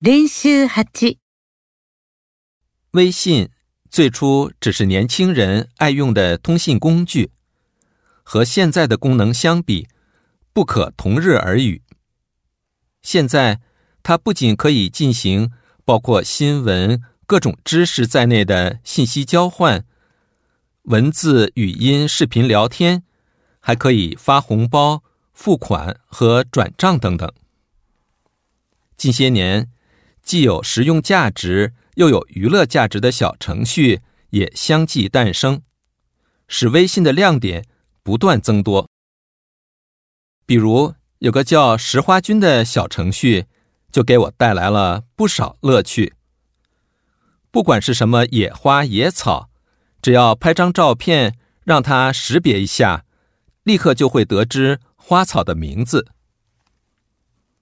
練習8、微信最初只是年轻人爱用的通信工具，和现在的功能相比，不可同日而语。现在，它不仅可以进行包括新闻、各种知识在内的信息交换、文字、语音、视频聊天，还可以发红包、付款和转账等等。近些年，既有实用价值又有娱乐价值的小程序也相继诞生，使微信的亮点不断增多。比如，有个叫“石花君”的小程序，就给我带来了不少乐趣。不管是什么野花野草，只要拍张照片，让它识别一下，立刻就会得知花草的名字。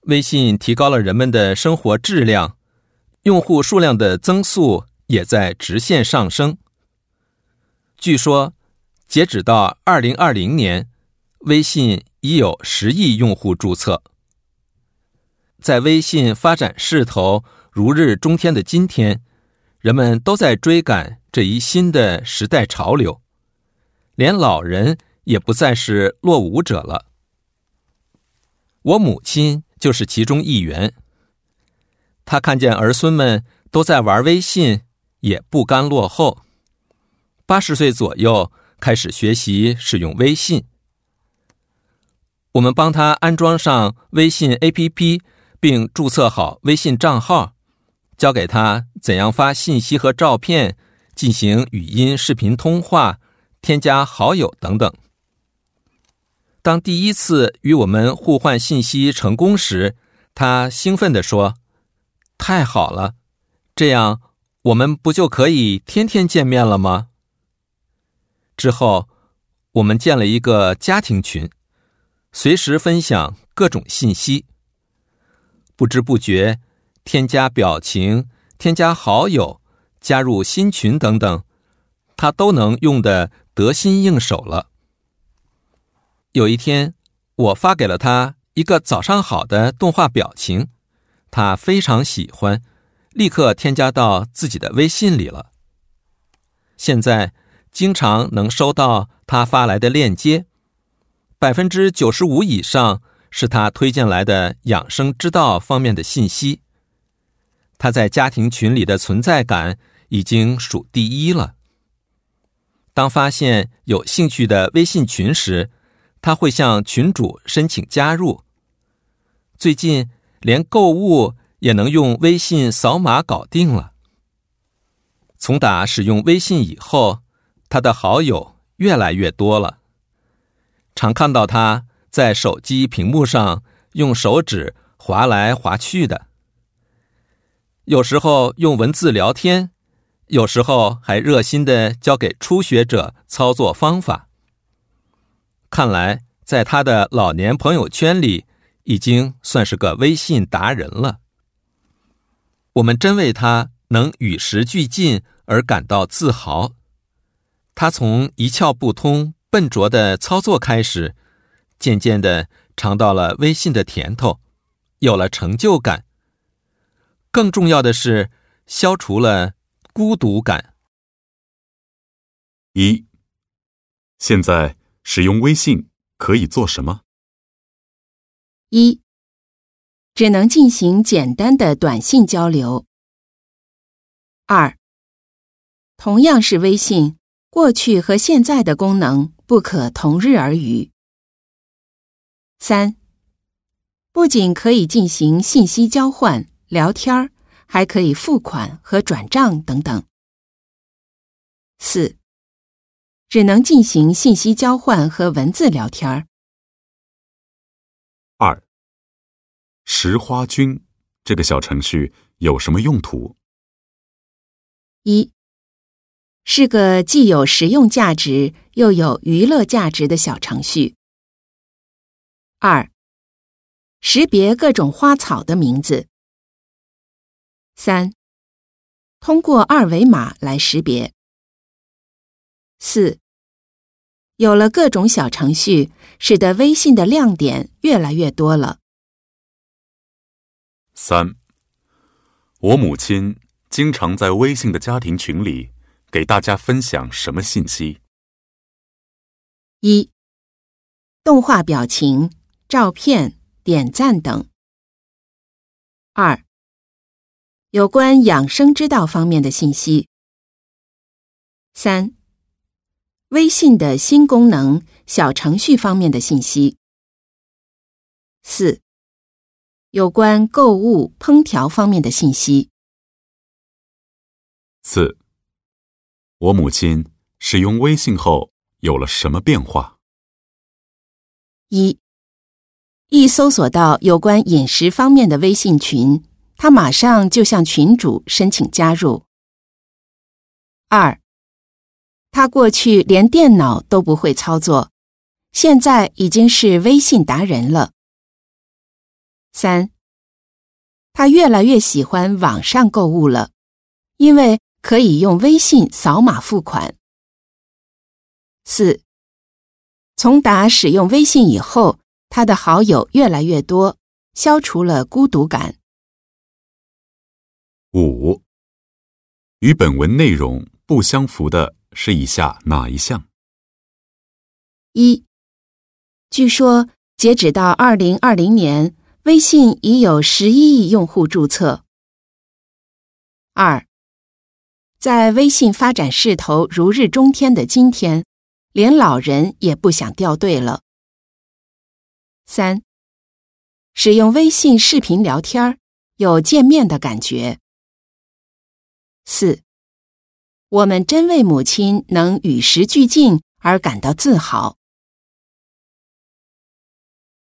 微信提高了人们的生活质量，用户数量的增速也在直线上升。据说，截止到二零二零年，微信已有十亿用户注册。在微信发展势头如日中天的今天，人们都在追赶这一新的时代潮流，连老人也不再是落伍者了。我母亲。就是其中一员。他看见儿孙们都在玩微信，也不甘落后。八十岁左右开始学习使用微信。我们帮他安装上微信 APP，并注册好微信账号，教给他怎样发信息和照片，进行语音、视频通话，添加好友等等。当第一次与我们互换信息成功时，他兴奋地说：“太好了，这样我们不就可以天天见面了吗？”之后，我们建了一个家庭群，随时分享各种信息。不知不觉，添加表情、添加好友、加入新群等等，他都能用得得心应手了。有一天，我发给了他一个“早上好”的动画表情，他非常喜欢，立刻添加到自己的微信里了。现在经常能收到他发来的链接，百分之九十五以上是他推荐来的养生之道方面的信息。他在家庭群里的存在感已经数第一了。当发现有兴趣的微信群时，他会向群主申请加入。最近连购物也能用微信扫码搞定了。从打使用微信以后，他的好友越来越多了。常看到他在手机屏幕上用手指划来划去的，有时候用文字聊天，有时候还热心的教给初学者操作方法。看来，在他的老年朋友圈里，已经算是个微信达人了。我们真为他能与时俱进而感到自豪。他从一窍不通、笨拙的操作开始，渐渐的尝到了微信的甜头，有了成就感。更重要的是，消除了孤独感。一，现在。使用微信可以做什么？一，只能进行简单的短信交流。二，同样是微信，过去和现在的功能不可同日而语。三，不仅可以进行信息交换、聊天还可以付款和转账等等。四。只能进行信息交换和文字聊天儿。二，石花君这个小程序有什么用途？一，是个既有实用价值又有娱乐价值的小程序。二，识别各种花草的名字。三，通过二维码来识别。四，有了各种小程序，使得微信的亮点越来越多了。三，我母亲经常在微信的家庭群里给大家分享什么信息？一、动画表情、照片、点赞等；二、有关养生之道方面的信息；三、微信的新功能、小程序方面的信息；四、有关购物、烹调方面的信息。四，我母亲使用微信后有了什么变化？一，一搜索到有关饮食方面的微信群，他马上就向群主申请加入。二，他过去连电脑都不会操作，现在已经是微信达人了。三，他越来越喜欢网上购物了，因为。可以用微信扫码付款。四，从打使用微信以后，他的好友越来越多，消除了孤独感。五，与本文内容不相符的是以下哪一项？一，据说截止到二零二零年，微信已有十一亿用户注册。二。在微信发展势头如日中天的今天，连老人也不想掉队了。三，使用微信视频聊天有见面的感觉。四，我们真为母亲能与时俱进而感到自豪。